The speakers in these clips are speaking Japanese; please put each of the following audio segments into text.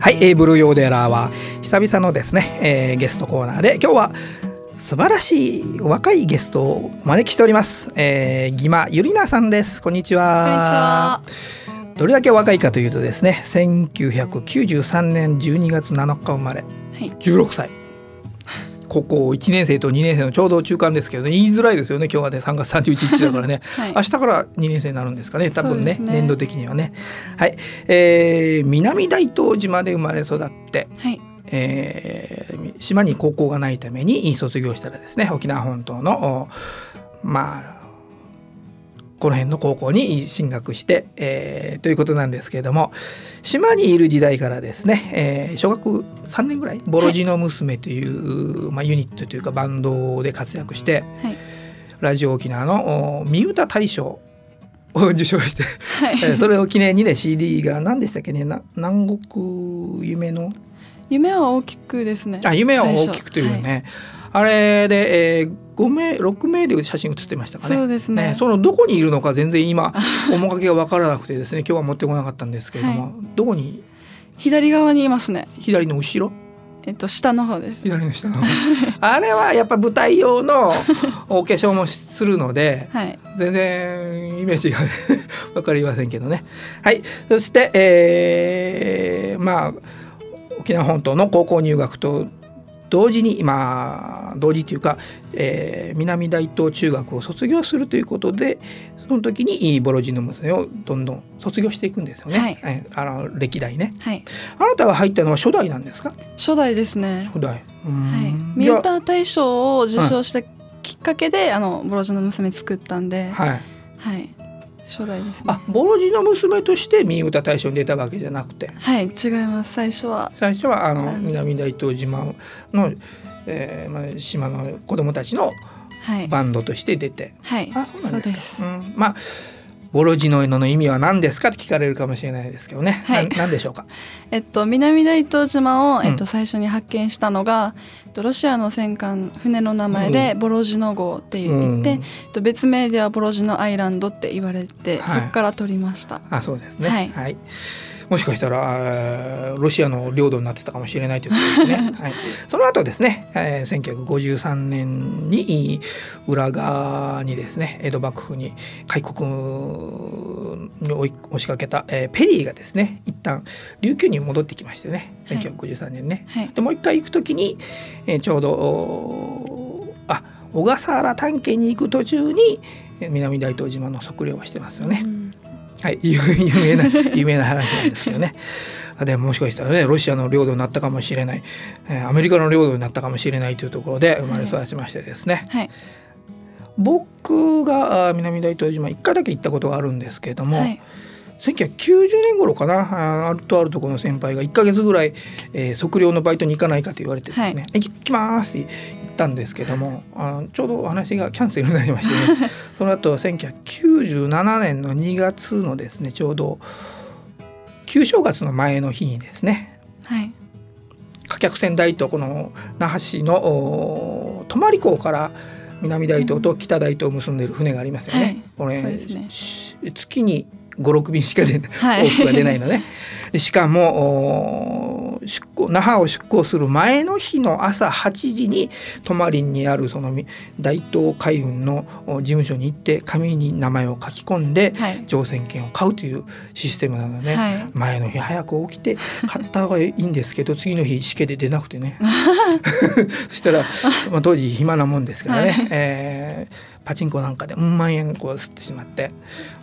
はい、えー、ブルーヨーデラーは久々のですね、えー、ゲストコーナーで今日は素晴らしい若いゲストをお招きしております。えー、ギマゆりなさんです。こんにちは。どれだけ若いかというとですね、1993年12月7日生まれ、はい、16歳。高校1年生と2年生のちょうど中間ですけどね。言いづらいですよね。今日はね3月31日だからね、はい、明日から2年生になるんですかね。多分ね、ね、年度的にはね。はい、えー、南大東島で生まれ育って、はい。えー、島に高校がないために卒業したらですね沖縄本島のまあこの辺の高校に進学して、えー、ということなんですけれども島にいる時代からですね、えー、小学3年ぐらいボロジノ娘という、はい、まあ、ユニットというかバンドで活躍して、はい、ラジオ沖縄の三歌大賞を受賞して、はい、それを記念にね CD が何でしたっけね南国夢の？夢は大きくですねあ夢は大きくというね、あれで、えー、5名6名で写真写ってましたかね。そうですね、ね、そのどこにいるのか全然今 面影が分からなくてですね今日は持ってこなかったんですけれども、はい、どこに？左側にいますね。左の後ろ？えっと下の方です。左の下の方。あれはやっぱ舞台用の お化粧もするので、はい、全然イメージが分かりませんけどね。はい。そして、えー、まあ沖縄本島の高校入学と同時に今同時というか、えー、南大東中学を卒業するということでその時にボロジの娘をどんどん卒業していくんですよね、はい、あの歴代ね、はい、あなたが入ったのは初代なんですか？初代ですね。初代、はい、ミューター大賞を受賞したきっかけで、あのボロジの娘作ったんで。はい、はい初代です、ね、あボロジの娘として民歌大賞に出たわけじゃなくて。はい違います。最初は。最初はあの南大東島の、えーまあ、島の子供たちのバンドとして出て、はい、あそうなんですか、うん、まあボロジノイノの意味は何ですか？って聞かれるかもしれないですけどね。はい、何でしょうか？えっと南大東島をえっと最初に発見したのが、うん、ロシアの戦艦船の名前でボロジノ号って言って、うん、別名ではボロジノアイランドって言われて、はい、そこから取りました。あそうですね。はい、はいもしかしたらロシアの領土になってたかもしれないということですね。はい、その後ですね、えー、1953年に裏側にですね江戸幕府に開国に押しかけた、えー、ペリーがですね一旦琉球に戻ってきましてね1953年ね。はい、でもう一回行く時に、えー、ちょうどあ小笠原探検に行く途中に南大東島の測量をしてますよね。うんはい、有名な有名な話なんですけどね。でもしかしたらねロシアの領土になったかもしれない、えー、アメリカの領土になったかもしれないというところで生まれ育ちましてですね、はい、僕が南大東島1回だけ行ったことがあるんですけれども、はい、1990年頃かなあるとあるところの先輩が1か月ぐらい、えー、測量のバイトに行かないかと言われてですね「はい、行きます」って言ったんですけどもあちょうどお話がキャンセルになりましてね その後1997年の2月のですねちょうど旧正月の前の日にですね、はい、貨客船大東この那覇市の泊港から南大東と北大東を結んでいる船がありますよね。はい、これ、ね、月に56便しか出ない、はい、往復が出ないのね。でしかも出港那覇を出港する前の日の朝8時に泊まりにあるその大東海運の事務所に行って紙に名前を書き込んで乗船券を買うというシステムなので、ね、はい、前の日早く起きて買った方がいいんですけど 次の日しけで出なくてね。そしたら、まあ、当時暇なもんですからね、はい、えーパチンコなんかでうん万円こう吸ってしまって。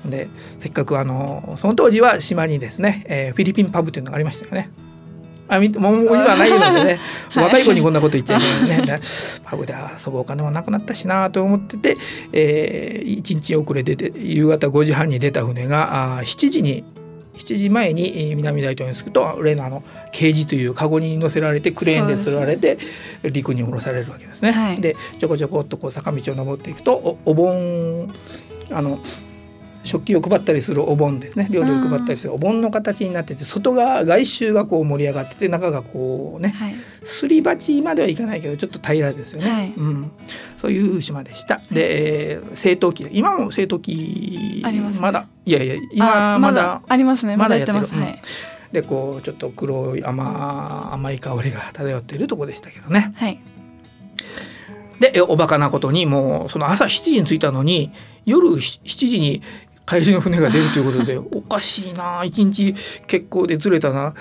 でせっかくあのその当時は島にですね、えー、フィリピンパブっていうのがありましたよね。あみもう今ないのでね、若い子にこんなこと言っちゃいけないね。パブで遊ぶお金もなくなったしなと思ってて、えー、1日遅れで夕方5時半に出た船があ7時に7時前に南大東に着くと例のあのケージというカゴに乗せられてクレーンで吊られて陸に下ろされるわけですね。はい、でちょこちょこっとこう坂道を登っていくとおお盆あの食器を配ったりするお盆ですね。料理を配ったりするお盆の形になってて外側外周がこう盛り上がってて中がこうね、はい、すり鉢まではいかないけどちょっと平らですよね、はい、うん、そういう島でした。で、えー、製陶機今も製陶機まだ？いやいや今まだありますね。まだやってます、はい。でこうちょっと黒い甘甘い香りが漂っているとこでしたけどね。はい。でえおバカなことにもうその朝7時に着いたのに夜7時に帰りの船が出るということで おかしいな一日結構でずれたな。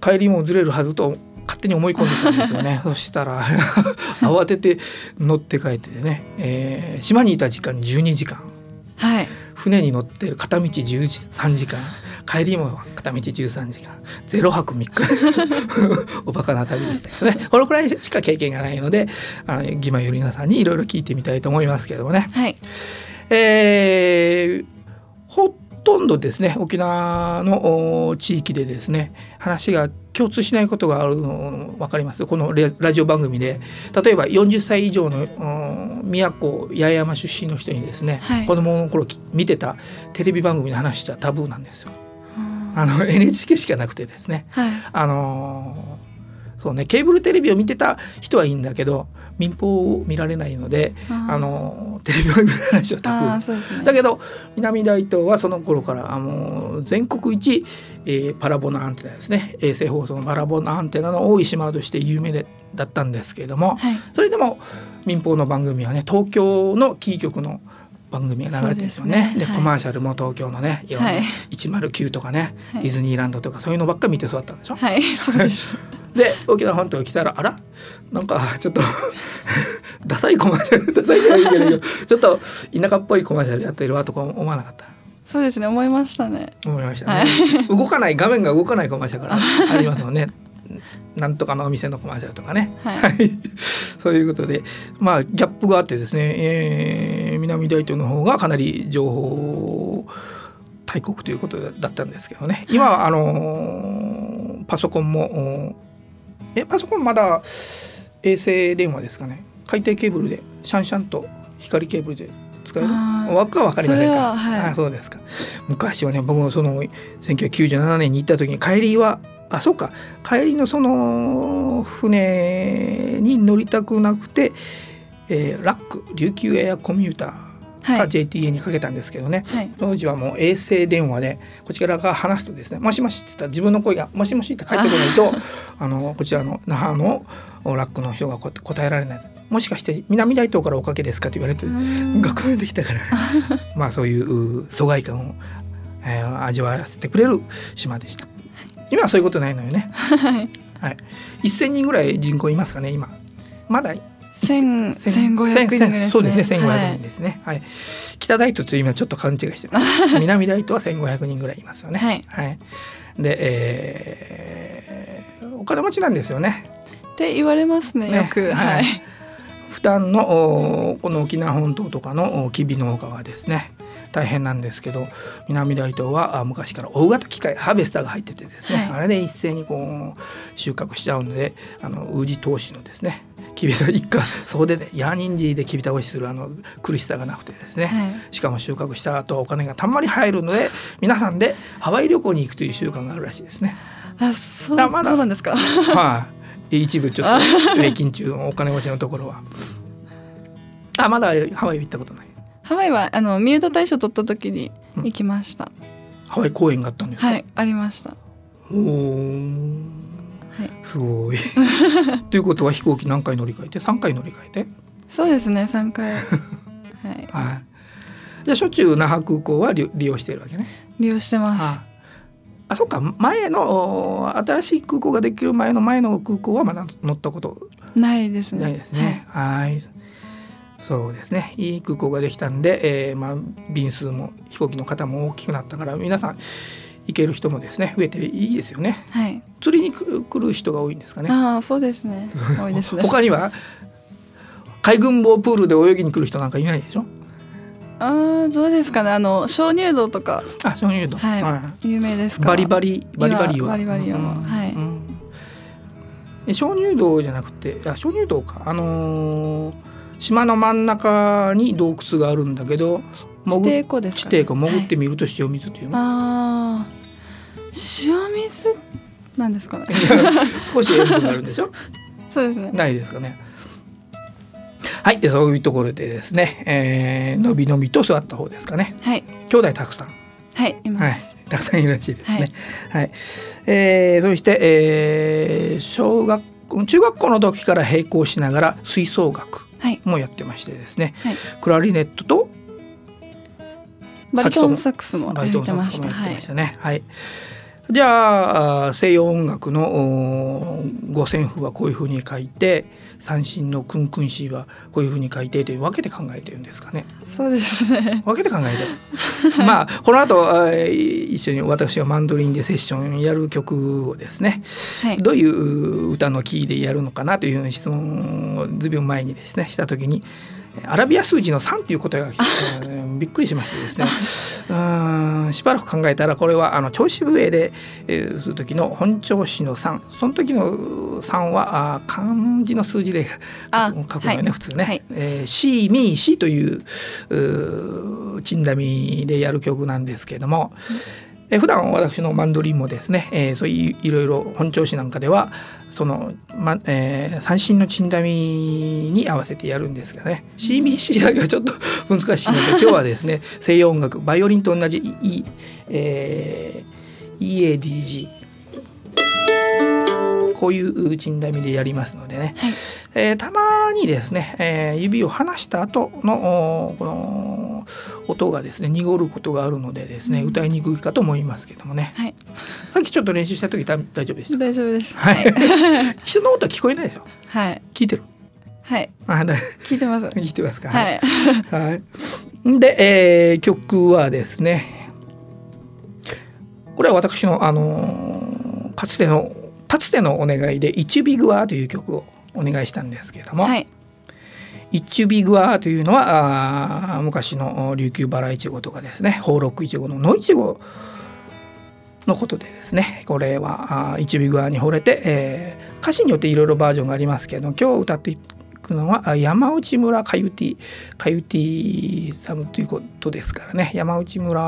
帰りもずれるはずと勝手に思い込んでたんですよね。そしたら 慌てて乗って帰ってね、えー島にいた時間12時間。はい。船に乗ってる片道13時間。帰りも片道13時間。ゼロ泊3日。おバカな旅でしたけどね。このくらいしか経験がないのであの義馬よりなさんにいろいろ聞いてみたいと思いますけどもね。はい。えーほとんどですね沖縄のお地域でですね話が共通しないことがあるの分かります。このレラジオ番組で。例えば40歳以上のうん宮古八重山出身の人にですね、はい。子供の頃き見てたテレビ番組の話はタブーなんですよ。うんあの NHK しかなくてですね。はい。あのーそうねケーブルテレビを見てた人はいいんだけど民放を見られないので、あのーテレビ番組の話はタブね。だけど南大東はその頃からあの全国一、えーパラボナアンテナですね。衛星放送のパラボナアンテナの多い島として有名でだったんですけれども、はい。それでも民放の番組はね東京のキー局の番組が流れてるんですよね。でね。はい。コマーシャルも東京のねいろんなはい。109とかね、はい。ディズニーランドとかそういうのばっかり見て育ったんでしょ？はいそう で沖縄本島来たらあら？なんかちょっと ダサいコマーシャルダサいじゃないけどちょっと田舎っぽいコマーシャルやってるわとか思わなかった？そうですね思いましたね。思いましたね、動かない画面が動かないコマーシャルありますもんね。なんとかのお店のコマーシャルとかね。はい。そういうことでまあギャップがあってですね、えー南大東の方がかなり情報大国ということだったんですけどね。今はあのーパソコンもおえパソコンまだ衛星電話ですかね？海底ケーブルでシャンシャンと光ケーブルで使える？あーわかわかりませんか？はい。あそうですか。昔はね僕もその1997年に行った時に帰りはあそうか。帰りのその船に乗りたくなくて、えーラック琉球エアコミューターかはい JTA にかけたんですけどね、はい。当時はもう衛星電話でこちらが話すとですね「もしもし」って言ったら自分の声が「もしもし」って返ってこないと あのこちらの那覇のラックの人がこう答えられない「もしかして南大東からおかけですか?」って言われてうん。学校できたから まあそういうう疎外感を、えー味わわせてくれる島でした。今はそういうことないのよね。はい。はい。1000人ぐらい人口いますかね今。まだ千千千五百人ね。そうですね1500はい。人ですね、はい。北大東と今ちょっと勘違いしてます。南大東は1500人ぐらいいますよね。はい。で、えーお金持ちなんですよね。って言われますねねよく。ははい。い負担のおこの沖縄本島とかのお吉備農家はですね。大変なんですけど南大東はあ昔から大型機械ハーベスターが入っててですね、はい。あれで一斉にこう収穫しちゃうのであの宇治投資のですねきびた一家総出でヤーニンジーできびたおしするあの苦しさがなくてですね、はい。しかも収穫した後お金がたんまり入るので皆さんでハワイ旅行に行くという習慣があるらしいですね。あそうだまだそうなんですか？はい、一部ちょっと平均中のお金持ちのところは。あまだハワイ行ったことない。ハワイはあのミュート大賞取った時に行きました、ハワイ公演があったんですか？はいありました。おー。はいすごい。ということは飛行機何回乗り換えて？3回乗り換えて？そうですね三回 はいはい。じゃあしょっちゅう那覇空港は利利用しているわけね。利用してますああそっか前のお新しい空港ができる前の前の空港はまだ乗ったこと？ないですねないですね。はい。そうですね。いい空港ができたんで、えー、まあ便数も飛行機の方も大きくなったから皆さん行ける人もですね増えていいですよね。はい、はい釣りに来る人が多いんですかね。ああそうですね。多いですね。他には海軍棒プールで泳ぎに来る人なんかいないでしょ？ああどうですかね。あの鍾乳洞とか。あ、そういうの。はい。有名ですか？バリバリバリバリは。バリバリは。うんはい。う鍾乳洞じゃなくて、あ、鍾乳洞か。あのー島の真ん中に洞窟があるんだけど、地底湖ですか、地底湖潜ってはい。みると塩水っていうの、ああ塩水なんですかね。少し塩分があるんでしょ？そうですね。ないですかね。はいでそういうところでですね、えー、のびのびと座った方ですかね。はい。兄弟たくさん。はいいはいます、たくさんいるらしいですね。はい、はい、えー、そして、えー、小学中学校の時から並行しながら吹奏楽もやってましてですね、はい、クラリネットとバリトンサックスもやってました。はい、はいじゃあ西洋音楽の五線譜はこういうふうに書いて三振のクンクンシーはこういうふうに書いてという分けて考えてるんですかね。そうですね。分けて考えてる。まあこの後一緒に私がマンドリンでセッションやる曲をですね、はい、どういう歌のキーでやるのかなというふうな質問をずいぶん前にですねした時にアラビア数字の3という答えが来て、びっくりしましてですね。うんしばらく考えたらこれはあの調子笛で、えー、する時の本調子の3その時の3はあ漢字の数字で書くのよね、はい、普通ね。はい、えー、シーミーシといううチンダミでやる曲なんですけれども。え普段私のマンドリンもですね、えー、そういういろいろ本調子なんかではその、まえー、三振のチンダミに合わせてやるんですがね CBC だけはちょっと 難しいので 今日はですね西洋音楽バイオリンと同じ、e えー、EADG こういうチンダミでやりますのでね、はい、えー、たまにですね、えー、指を離した後のこの音がですね濁ることがあるのでですね、歌いにくいかと思いますけどもね、はい、さっきちょっと練習した時大丈夫でした大丈夫です。はい。人の音聞こえないでしょ？はい。聞いてる？はい。あだ聞いてます。聞いてますか？はい、はい、で、えー、曲はですねこれは私のあのー、かつてのかつてのお願いで「イチビグア」という曲をお願いしたんですけれども、はいイチュビグアというのはあ昔の琉球バライチゴとかですね。宝禄イチゴの野イチゴのことでですね。これはイチュビグアに惚れて、えー、歌詞によっていろいろバージョンがありますけど今日歌っていくのは山内村カユティカユティサムということですからね。山内村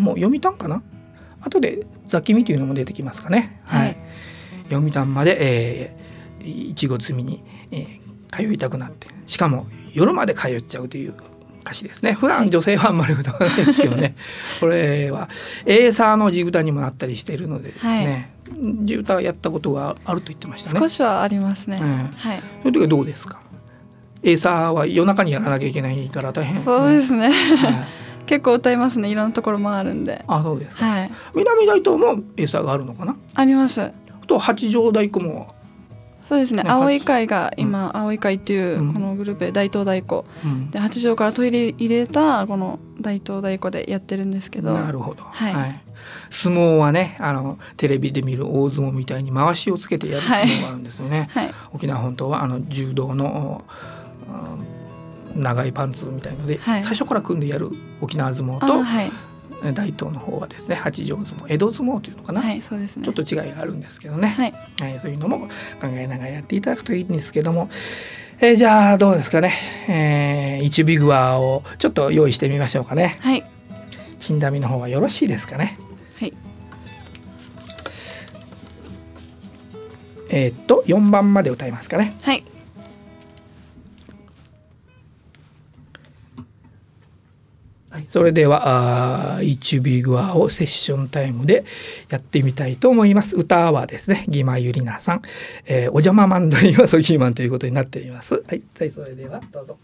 も読みたんかな？後でザキミというのも出てきますかね。はい、はい、読みたんまで、えー、いちご摘みに、えー、通いたくなって。しかも夜まで通っちゃうという歌詞ですね。普段女性はあんまり歌わないですけどね。これはエーサーの地歌にもなったりしているのでですね、はい、地歌やったことがあると言ってましたね。少しはありますね、うん、はい。その時はどうですか？エーサーは夜中にやらなきゃいけないから大変、そうですね、はい。結構歌いますね。いろんなところもあるんで。あそうですか、はい、南大東もエーサーがあるのかな？あります。と八丈太鼓もそうですね。青い会が今、うん、青い会っていうこのグループで大東太鼓、うん、で八丈から取り入れたこの大東太鼓でやってるんですけど。なるほど、はい、はい、相撲はねあのテレビで見る大相撲みたいに回しをつけてやる相撲があるんですよね、はい、沖縄本島はあの柔道の長いパンツみたいので、はい、最初から組んでやる沖縄相撲と、大東の方はですね八丈相撲江戸相撲というのかな、はいそうですね、ちょっと違いがあるんですけどね、はい。はい、そういうのも考えながらやっていただくといいんですけども、えー、じゃあどうですかね、えー、一ビグワーをちょっと用意してみましょうかね。はい、チンダミの方はよろしいですかね。はい。えー、っと4番まで歌いますかね。はいそれではあ1ビグアをセッションタイムでやってみたいと思います。歌はですね、ギマユリナさん、えー、お邪魔マンドリンはソギーマンということになっています。はい、はい、それではどうぞ。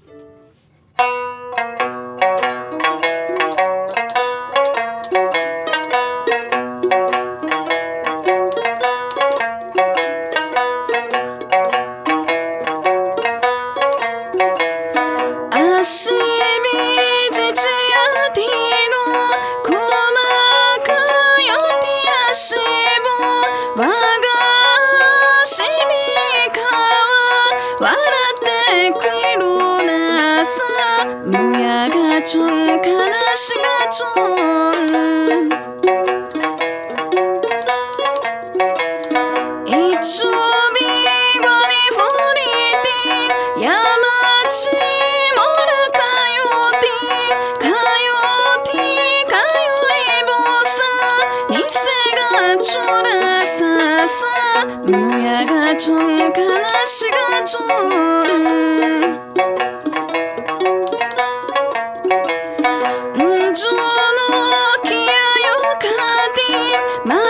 Oh.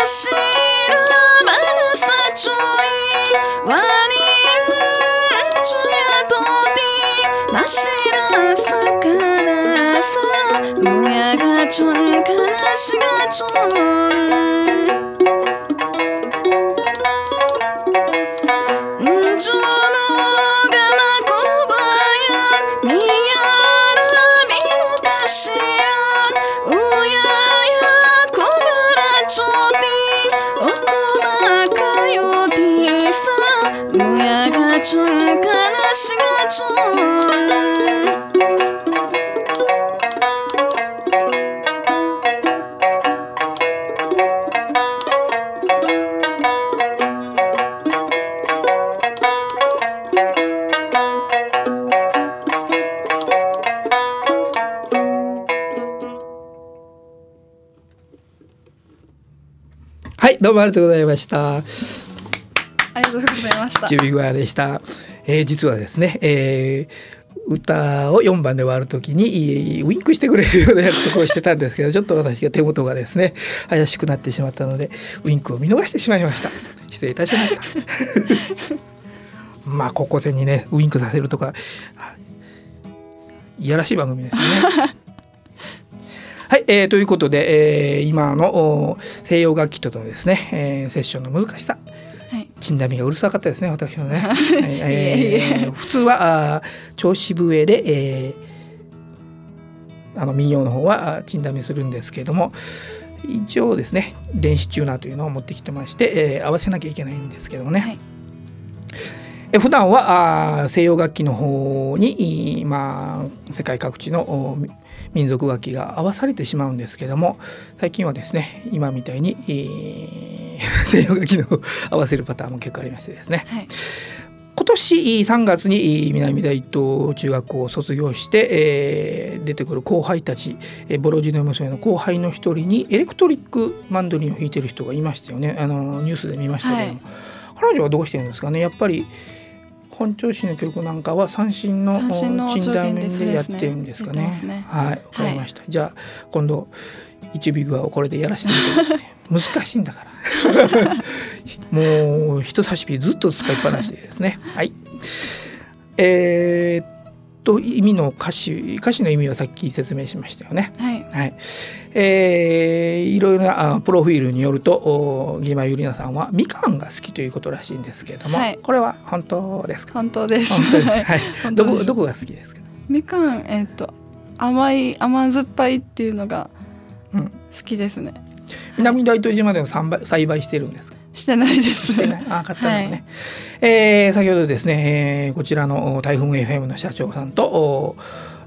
أشير منفجري ولينج يدودي مشير سكنا فمياجا جون كناشيجا جون うもありがとうございました。ありがとうございました。準備具合でした、えー、実はですね、えー歌を4番で終わる時にウィンクしてくれるような約束をしてたんですけど ちょっと私が手元がですね怪しくなってしまったのでウィンクを見逃してしまいました。失礼いたしました。まあここでにねウィンクさせるとかあいやらしい番組ですよねはい、えー、ということで、えー、今のお西洋楽器とのですね、えー、セッションの難しさ。はい。チンダミがうるさかったですね私のね、はいいえー普通は調子笛で、えーあの民謡の方はあチンダミするんですけれども一応ですね電子チューナーというのを持ってきてまして、えー合わせなきゃいけないんですけどもね、はい。え普段はあー西洋楽器の方に、いまあ、世界各地の民族楽器が合わされてしまうんですけども最近はですね今みたいに、えー 西洋楽器の合わせるパターンも結構ありましてですね。はい。今年3月に南大東中学校を卒業して、えー出てくる後輩たち、えーボロジノ娘の後輩の一人にエレクトリックマンドリンを弾いてる人がいましたよね。あのニュースで見ましたけども、はい。彼女はどうしてるんですかね？やっぱり本調子の曲なんかは三振の三振のチンダーメン条件でやってるんですかね。ねはい、わかりました。じゃあ今度一ビグアをこれでやらせてみて。難しいんだから。もう人差し指ずっと使いっぱなしでですね。はい。えーっと意味の歌詞歌詞の意味はさっき説明しましたよね。はいはい。えーいろいろなあプロフィールによるとおギマユリナさんはみかんが好きということらしいんですけれども、はいこれは本当ですか？本当です本当に？はい。ど本当ですこどこが好きですか？みかんえっ、と甘い甘酸っぱいっていうのがうん。好きですね南大東島でも栽培栽培してるんですか？してないですしてない。あ、買ったのね。えー先ほどですね、えーこちらのお台風 FM の社長さんと。お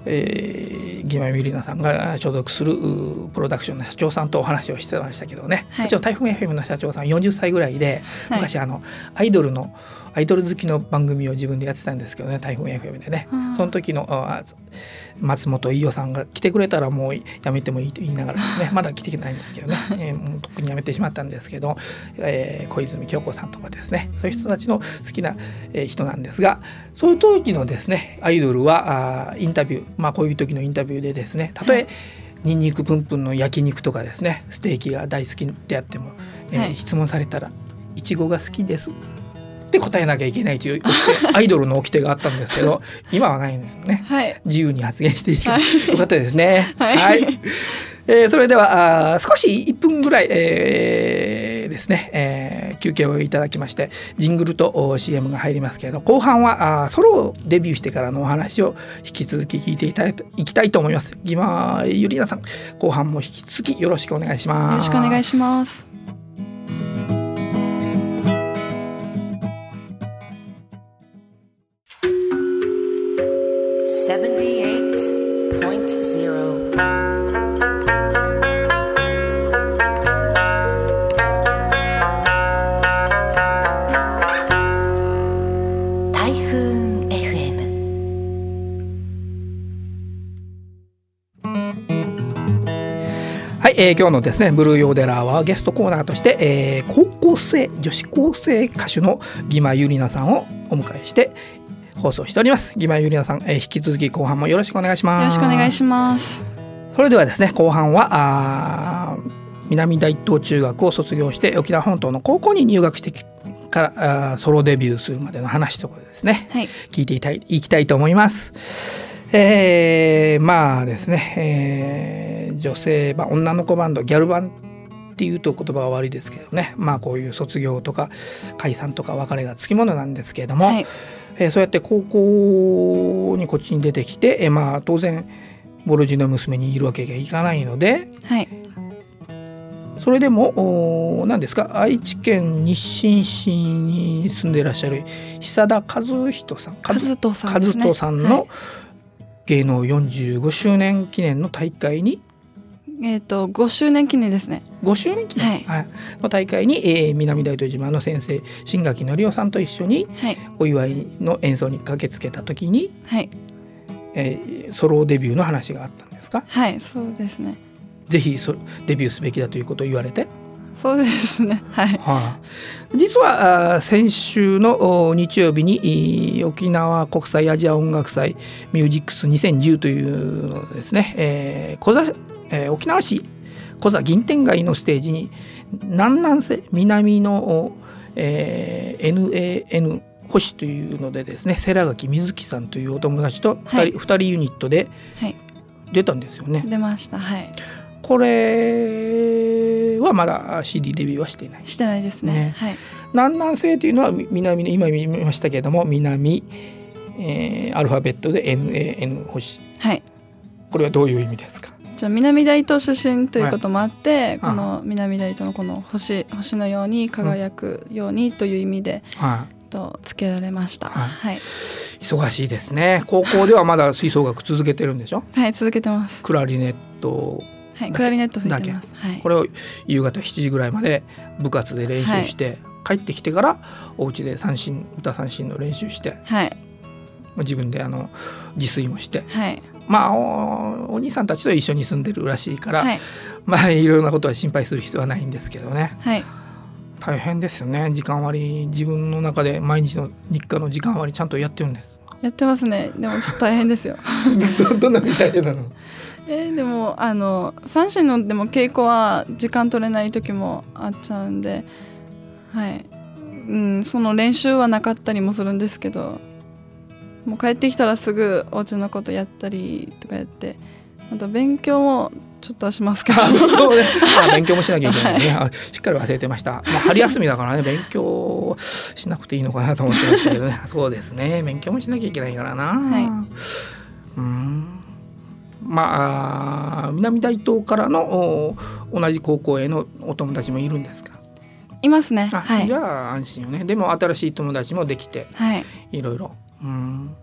えー、ギマミリナさんが所属するうプロダクションの社長さんとお話をしてましたけどね、はいもちろん台風 FM の社長さん40歳ぐらいで、はい昔あのアイドルのアイドル好きの番組を自分でやってたんですけどね台風 FM でね、うんその時のあ松本伊代さんが来てくれたらもうやめてもいいと言いながらですねまだ来てないんですけどね、えーもうとっくにやめてしまったんですけど、えー小泉京子さんとかですねそういう人たちの好きな、えー人なんですがそういう時のですねアイドルはあーインタビューまあこういう時のインタビューでですねたとえニンニクプンプンの焼肉とかですねステーキが大好きであっても、えーはい。質問されたら「いちごが好きです」って答えなきゃいけないという掟 アイドルの掟があったんですけど今はないんですよね。はい自由に発言していいか、はいよかったですね。はいえーそれではあー少し1分ぐらい、えーですね、えー休憩をいただきましてジングルとお CM が入りますけれど後半はあーソロをデビューしてからのお話を引き続き聞いていただいていきたいと思います。ギマゆりなさん後半も引き続きよろしくお願いします。よろしくお願いしますえー今日のですねブルーヨーデラーはゲストコーナーとして、えー高校生女子高生歌手のギマユリナさんをお迎えして放送しております。ギマユリナさん、えー引き続き後半もよろしくお願いします。よろしくお願いします。それではですね後半はあー南大東中学を卒業して沖縄本島の高校に入学してからあーソロデビューするまでの話とかですね。はい。聞いていたいいきたいと思います。えーまあですね、えー女性、まあ、女の子バンドギャルバンっていうと言葉は悪いですけどねまあこういう卒業とか解散とか別れがつきものなんですけれども、はい。えーそうやって高校にこっちに出てきて、えーまあ当然ボロジの娘にいるわけにはいかないのではい。それでも何ですか愛知県日清市に住んでいらっしゃる久田和人さん和人さんね。さんはの芸能45周年記念の大会に？いえっ、と5周年記念ですね。5周年記念、はい。の大会に、えー南大東島の先生新垣則夫さんと一緒にはい。お祝いの演奏に駆けつけた時に、はい。えーソロデビューの話があったんですか？はいそうですね。ぜひそデビューすべきだということを言われて、そうですね。はい。はい。実は先週のお日曜日に沖縄国際アジア音楽祭ミュージックス2010というのをですね、えー小座えー沖縄市小座銀天街のステージに南南西南の、おえー NAN 星というのでですね世良垣瑞希さんというお友達と2人,、はい。二人ユニットではい。出たんですよね。出ました。はい。これはまだ CD デビューはしていない。してないですね。ね。はい。南南西というのはみ南の今見ましたけれども南、えーアルファベットで NAN 星。はい。これはどういう意味ですか？じゃあ南大東出身ということもあって、はい。この南大東のこの星星のように輝くようにという意味で、はとつけられました。はい。はい、い、忙しいですね。高校ではまだ吹奏楽続けてるんでしょ？はい、続けてます。クラリネットはい、だクラリネット吹いてます。はい。こ、れを夕方7時ぐらいまで部活で練習して、帰ってきてからお家で三振歌三振の練習してはい、まあ自分であの自炊もして。はい、まあおお兄さんたちと一緒に住んでるらしいから、はい、まあいろいろなことは心配する必要はないんですけどね。はい、大変ですよね。時間割自分の中で毎日の日課の時間割ちゃんとやってるんです。やってますね。でもちょっと大変ですよ。どどんなみたいなの？えーでもあの三振のでも稽古は時間取れない時もあっちゃうんで、はい、うん、その練習はなかったりもするんですけど、もう帰ってきたらすぐお家のことやったりとかやって、あと勉強もちょっとはしますけど、あそうね。あ勉強もしなきゃいけないね、あしっかり忘れてました、まあ、春休みだからね勉強しなくていいのかなと思ってましたけどね。そうですね。勉強もしなきゃいけないからな、はい。うんまあ南大東からのお同じ高校へのお友達もいるんですか？いますね。あ、はい。じ、ゃあ安心よね。でも新しい友達もできてはい、いろいろ。うん。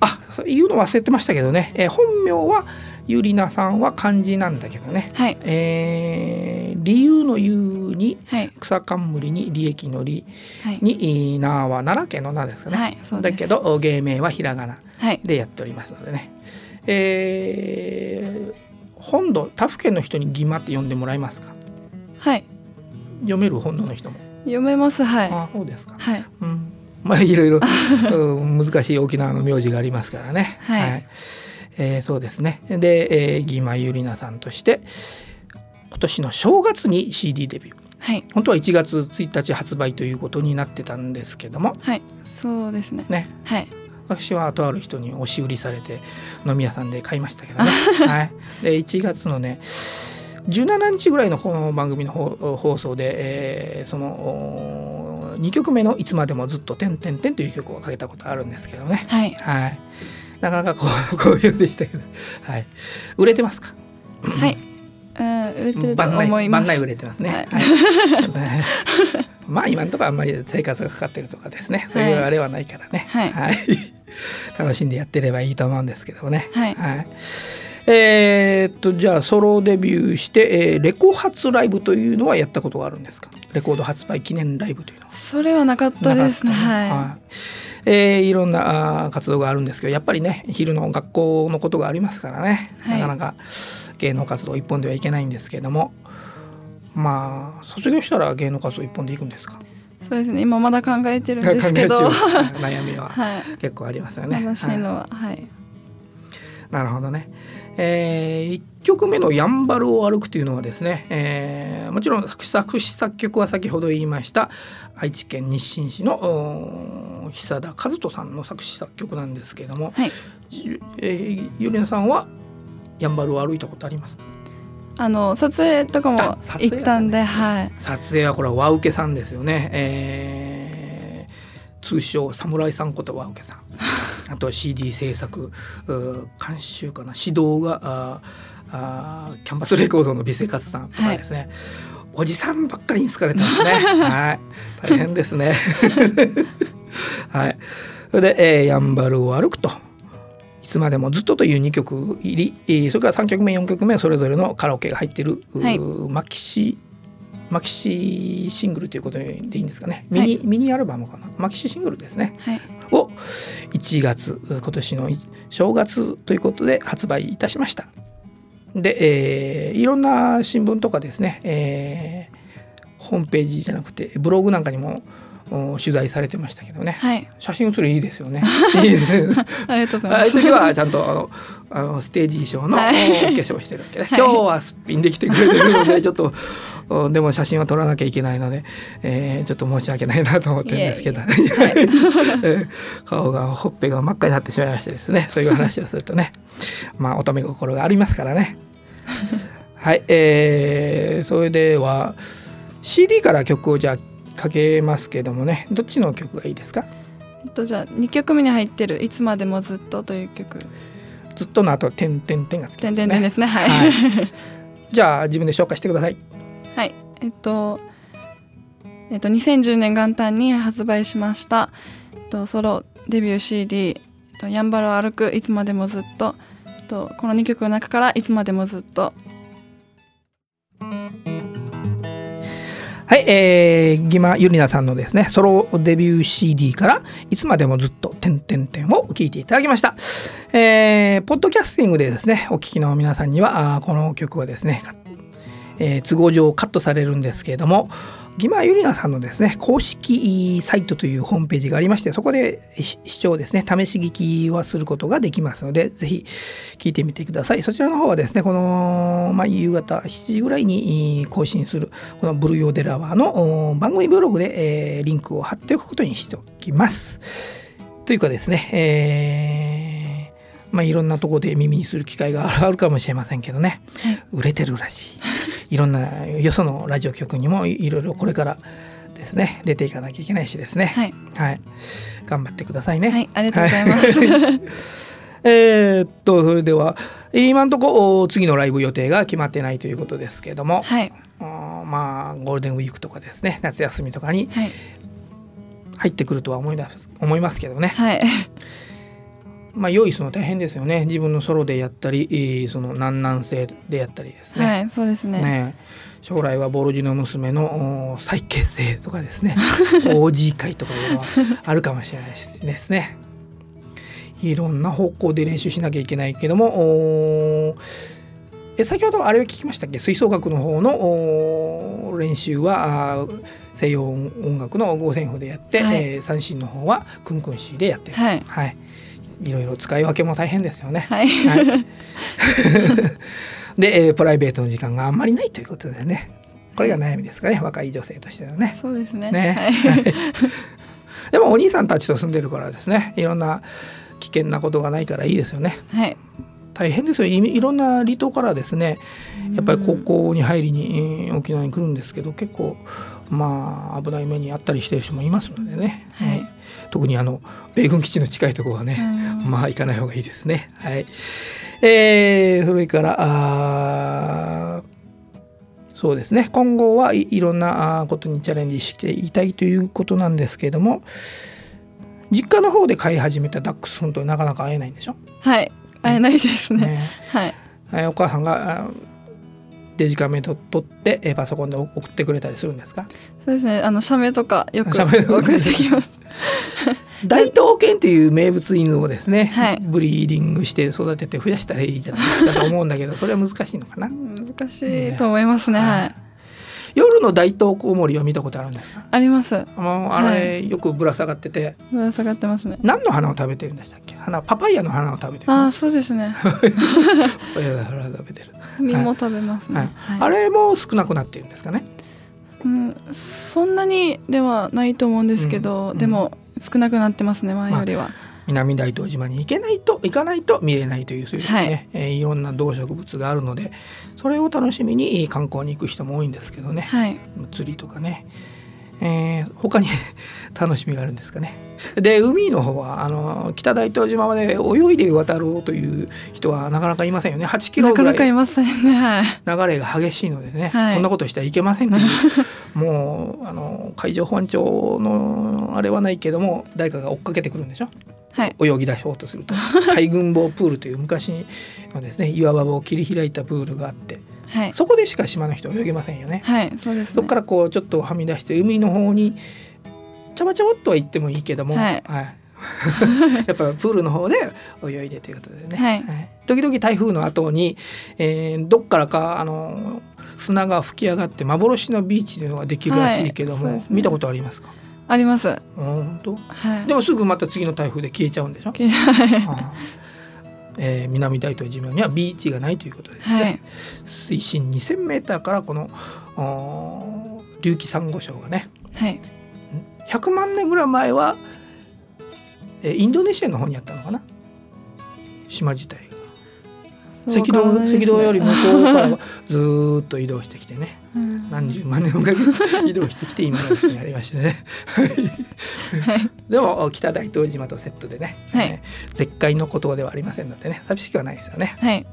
あそう言うの忘れてましたけどね、えー本名はゆりなさんは漢字なんだけどね。はい、えー理由の由にはい、草冠に利益の利はい、に名は奈良県の名ですかね、はい。だけど芸名はひらがなはい、でやっておりますのでね、えー本土他府県の人に義馬って呼んでもらえますか？はい、読める本土の人も、読めます。はい、あそうですか。はい、うん、まあいろいろ うん難しい沖縄の名字がありますからね。はい。えーそうですね。で、えー、義馬ゆりなさんとして今年の正月に CD デビュー。はい、本当は1月1日発売ということになってたんですけども、はい、そうですね。ね、はい、私はとある人に押し売りされて飲み屋さんで買いましたけどね。はい。で1月のね。17日ぐらいのこの番組の放放送で、えーその2曲目の「いつまでもずっとてんてんてん」という曲をかけたことあるんですけどね。はい、はい。なかなかこう 好評でしたけど、はい。売れてますか？はい、うん、売れてると思います。売れてますね。ははいい。まあ今のところあんまり生活がかかってるとかですね。そういうあれはないからね。はい楽しんでやってればいいと思うんですけどもね。はい。えーっとじゃあソロデビューして、えーレコ発ライブというのはやったことがあるんですか？レコード発売記念ライブというのは。それはなかったですね。なかったははい。えーいろんな活動があるんですけどやっぱりね昼の学校のことがありますからね、はい。なかなか芸能活動一本ではいけないんですけども。まあ卒業したら芸能活動一本でいくんですか？い、そうですね。今まだ考えてるんですけど、悩み はい、結構ありますよね。楽しいはいのは、はい、なるほどね。え1曲目の「やんばるを歩く」というのはですね、えーもちろん作詞作詞作曲は先ほど言いました愛知県日清市の久田和人さんの作詞作曲なんですけれども、はい。じえーゆりなさんはやんばるを歩いたことありますあの撮影とかも行ったんではい。撮影はこれは和受けさんですよね、えー通称侍さんこと和受けさん。あとは CD 制作監修かな。指導があキャンバスレコードの美生活さんとかですね、おじさんばっかりに好かれてますね。はい。大変ですね。はい。それで、えーやんばるを歩くと。いつまでもずっとという2曲入り、えーそれから3曲目4曲目それぞれのカラオケが入っている、はい。マキシマキシシングルということでいいんですかね。ミニ,、はい。ミニアルバムかな。マキシシングルですね。はい。を1月今年の正月ということで発売いたしました。で、えーいろんな新聞とかですね、えーホームページじゃなくてブログなんかにもお取材されてましたけどね、はい。写真写りいいですよね。い。いです。ね ありがとうござああいます。時はちゃんとあのあのステージ衣装のお化はい粧をしてるわけね、はい。今日はすっぴんで来てくれてるのでちょっと おでも写真は撮らなきゃいけないので、えーちょっと申し訳ないなと思ってるんですけど。顔がほっぺが真っ赤になってしまいましてですね。そういう話をするとね。まあ乙女心がありますからね。はい、えーそれでは CD から曲をじゃあかけますけどもね。どっちの曲がいいですか？えっとじゃあ2曲目に入ってる「いつまでもずっと」という曲。ずっとの後「てんてんてん」が好きですよね。点々点ですね。はい。はい。じゃあ自分で紹介してください。はい、えっと、えっと、2010年元旦に発売しました、えっと、ソロデビュー CD「えっと、やんばるを歩くいつまでもずっと」えっと、この2曲の中から「いつまでもずっとはい、えー、ギマユリナさんのですね、ソロデビュー CD から、いつまでもずっと、てんてんてんを聴いていただきました。えー、ポッドキャスティングでですね、お聴きの皆さんには、あこの曲はですね、えー都合上カットされるんですけれども、ギマユリナさんのですね、公式サイトというホームページがありまして、そこで視聴ですね、試し聞きはすることができますので、ぜひ聞いてみてください。そちらの方はですね、この、まあ、夕方7時ぐらいに更新する、このブルーヨーデラワーの番組ブログで、えーリンクを貼っておくことにしておきます。というかですね、えーまあ、いろんなところで耳にする機会があるかもしれませんけどね、売れてるらしい。いろんなよそのラジオ局にもいろいろこれからですね出ていかなきゃいけないしですね。はい、はい、頑張ってくださいね。はい、ありがとうございます。はい。えーっとそれでは今のとこ次のライブ予定が決まってないということですけども、はい、まあゴールデンウィークとかですね夏休みとかにはい、入ってくるとは思います思いますけどね、はい、まあ用意するの大変ですよね。自分のソロでやったりえーその南南西でやったりですね。はい、そうですね。ね。将来はボロジの娘のお再結成とかですね。OG 会とかいうのはあるかもしれないしですね。いろんな方向で練習しなきゃいけないけどもおえ先ほどあれを聞きましたっけ？吹奏楽の方のお練習は西洋音楽の五線譜でやって、はい。えー三振の方はクンクンシーでやってる。はい。はい、いろいろ使い分けも大変ですよね。はい、はい。で、えープライベートの時間があんまりないということでね。これが悩みですかね。若い女性としてはね。そうですね。ね。はい、でもお兄さんたちと住んでるからですね。いろんな危険なことがないからいいですよね。はい、大変ですよ。いいろんな離島からですね。やっぱり高校に入りに、えー沖縄に来るんですけど結構まあ危ない目にあったりしてる人もいますのでね、はい。えー特にあの米軍基地の近いところはね、うんまあ行かない方がいいですね。はい。えーそれからあーそうですね今後はいいろんなことにチャレンジしていきたいということなんですけれども実家の方で飼い始めたダックスフントなかなか会えないんでしょ？はい、会えないですね。ねはい、えーお母さんがデジカメと撮ってえーパソコンで送ってくれたりするんですか？そうですね。あの写メとかよく送ってきます。大東犬という名物犬をですね、はい。ブリーディングして育てて増やしたらいいじゃないかと思うんだけどそれは難しいのかな？難しいと思いますね。はい。夜の大東コウモリは見たことあるんですか？あります。もうあれ、よくぶら下がってて。ぶら下がってますね。何の花を食べてるんでしたっけ？花パパイヤの花を食べてるああ、そうですね。パパイヤの花を食べてる、実 も食べますね。はい。はい。あれも少なくなってるんですかね？うん、そんなにではないと思うんですけど、うんでも少なくなってますね前よりは、南大東島に行けないと行かないと見れないというそういうね、はい。えー、いろんな動植物があるのでそれを楽しみに観光に行く人も多いんですけどね、はい、釣りとかね、えー、他に 楽しみがあるんですかね。で海の方はあの北大東島まで泳いで渡ろうという人はなかなかいませんよね。8キロぐらい。流れが激しいのでね、はい、そんなことしてはいけませんというもうあの海上保安庁のあれはないけども誰かが追っかけてくるんでしょ。はい、泳ぎ出そうとすると。海軍棒プールという昔のですね岩場を切り開いたプールがあって、はい、そこでしか島の人は泳げませんよね。はい、そうです、ね、そこからこうちょっとはみ出して海の方にちょぼちょぼっとは行ってもいいけども、はい、はい、やっぱプールの方で泳いでということでね、はい。はい、時々台風の後に、えー、どっからかあの砂が吹き上がって幻のビーチというのができるらしいけども、はいね、見たことありますか？あります。本当、はい、でもすぐまた次の台風で消えちゃうんでしょ？はあえー、南大東島にはビーチがないということですね。はい、水深2000メーターからこの隆起サンゴ礁がね、はい、100万年ぐらい前は、えー、インドネシアの方にあったのかな？島自体が。赤道、ね、赤道より向こうからずっと移動してきてね、うん、何十万年もかけて移動してきて今のうちにありましてね。はい、でも北大東島とセットでね、はい、絶海の孤島ではありませんのでね寂しくはないですよね。はい、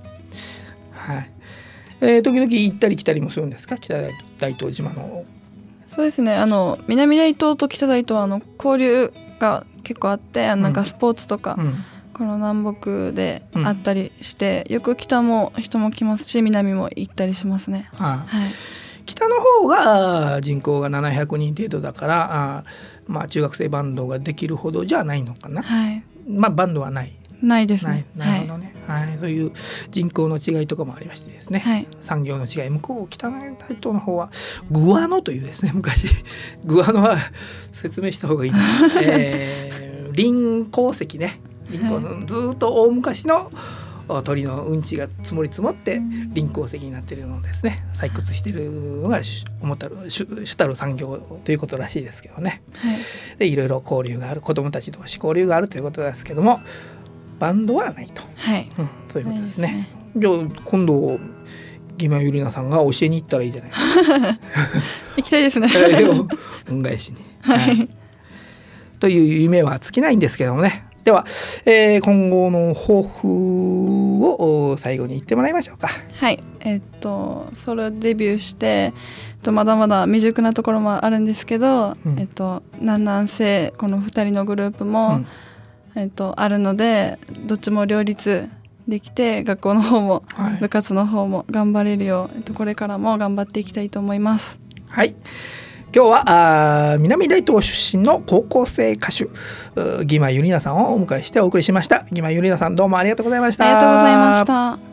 はい。えー、時々行ったり来たりもするんですか？北大東島の。そうですね。あの南大東と北大東はあの交流が結構あってあのなんかスポーツとか、うんこの南北であったりして、うん、よく北も人も来ますし南も行ったりしますね。はい、北の方が人口が700人程度だからあ、まあ、中学生バンドができるほどじゃないのかな。はい、まあバンドはない。ないですね。なるほどね、はい、はい、そういう人口の違いとかもありましてですね、はい、産業の違い。向こう北大東の方はグアノというですね昔。グアノは説明した方がいいな、えー、林鉱石ねはい、ずっと大昔の鳥のうんちが積もり積もって輪鉱石になっているのをですね。採掘しているのが主たる主たる産業ということらしいですけどね、はい、でいろいろ交流がある子どもたち同士交流があるということですけどもバンドはないと、はい。うん、そういうことですね。すね。じゃあ今度ギマユリナさんが教えに行ったらいいじゃない 行きたいですね。恩返しに、はい、はい、という夢は尽きないんですけどもねでは、えー、今後の抱負を最後に言ってもらいましょうか。はい。えー、っとソロデビューしてとまだまだ未熟なところもあるんですけど、うん、えっと南南西この2人のグループも、うん、えっとあるのでどっちも両立できて学校の方も、はい、部活の方も頑張れるよう、えっと、これからも頑張っていきたいと思います。はい今日はあ南大東出身の高校生歌手ギマユリナさんをお迎えしてお送りしました。ギマユリナさんどうもありがとうございました。ありがとうございました。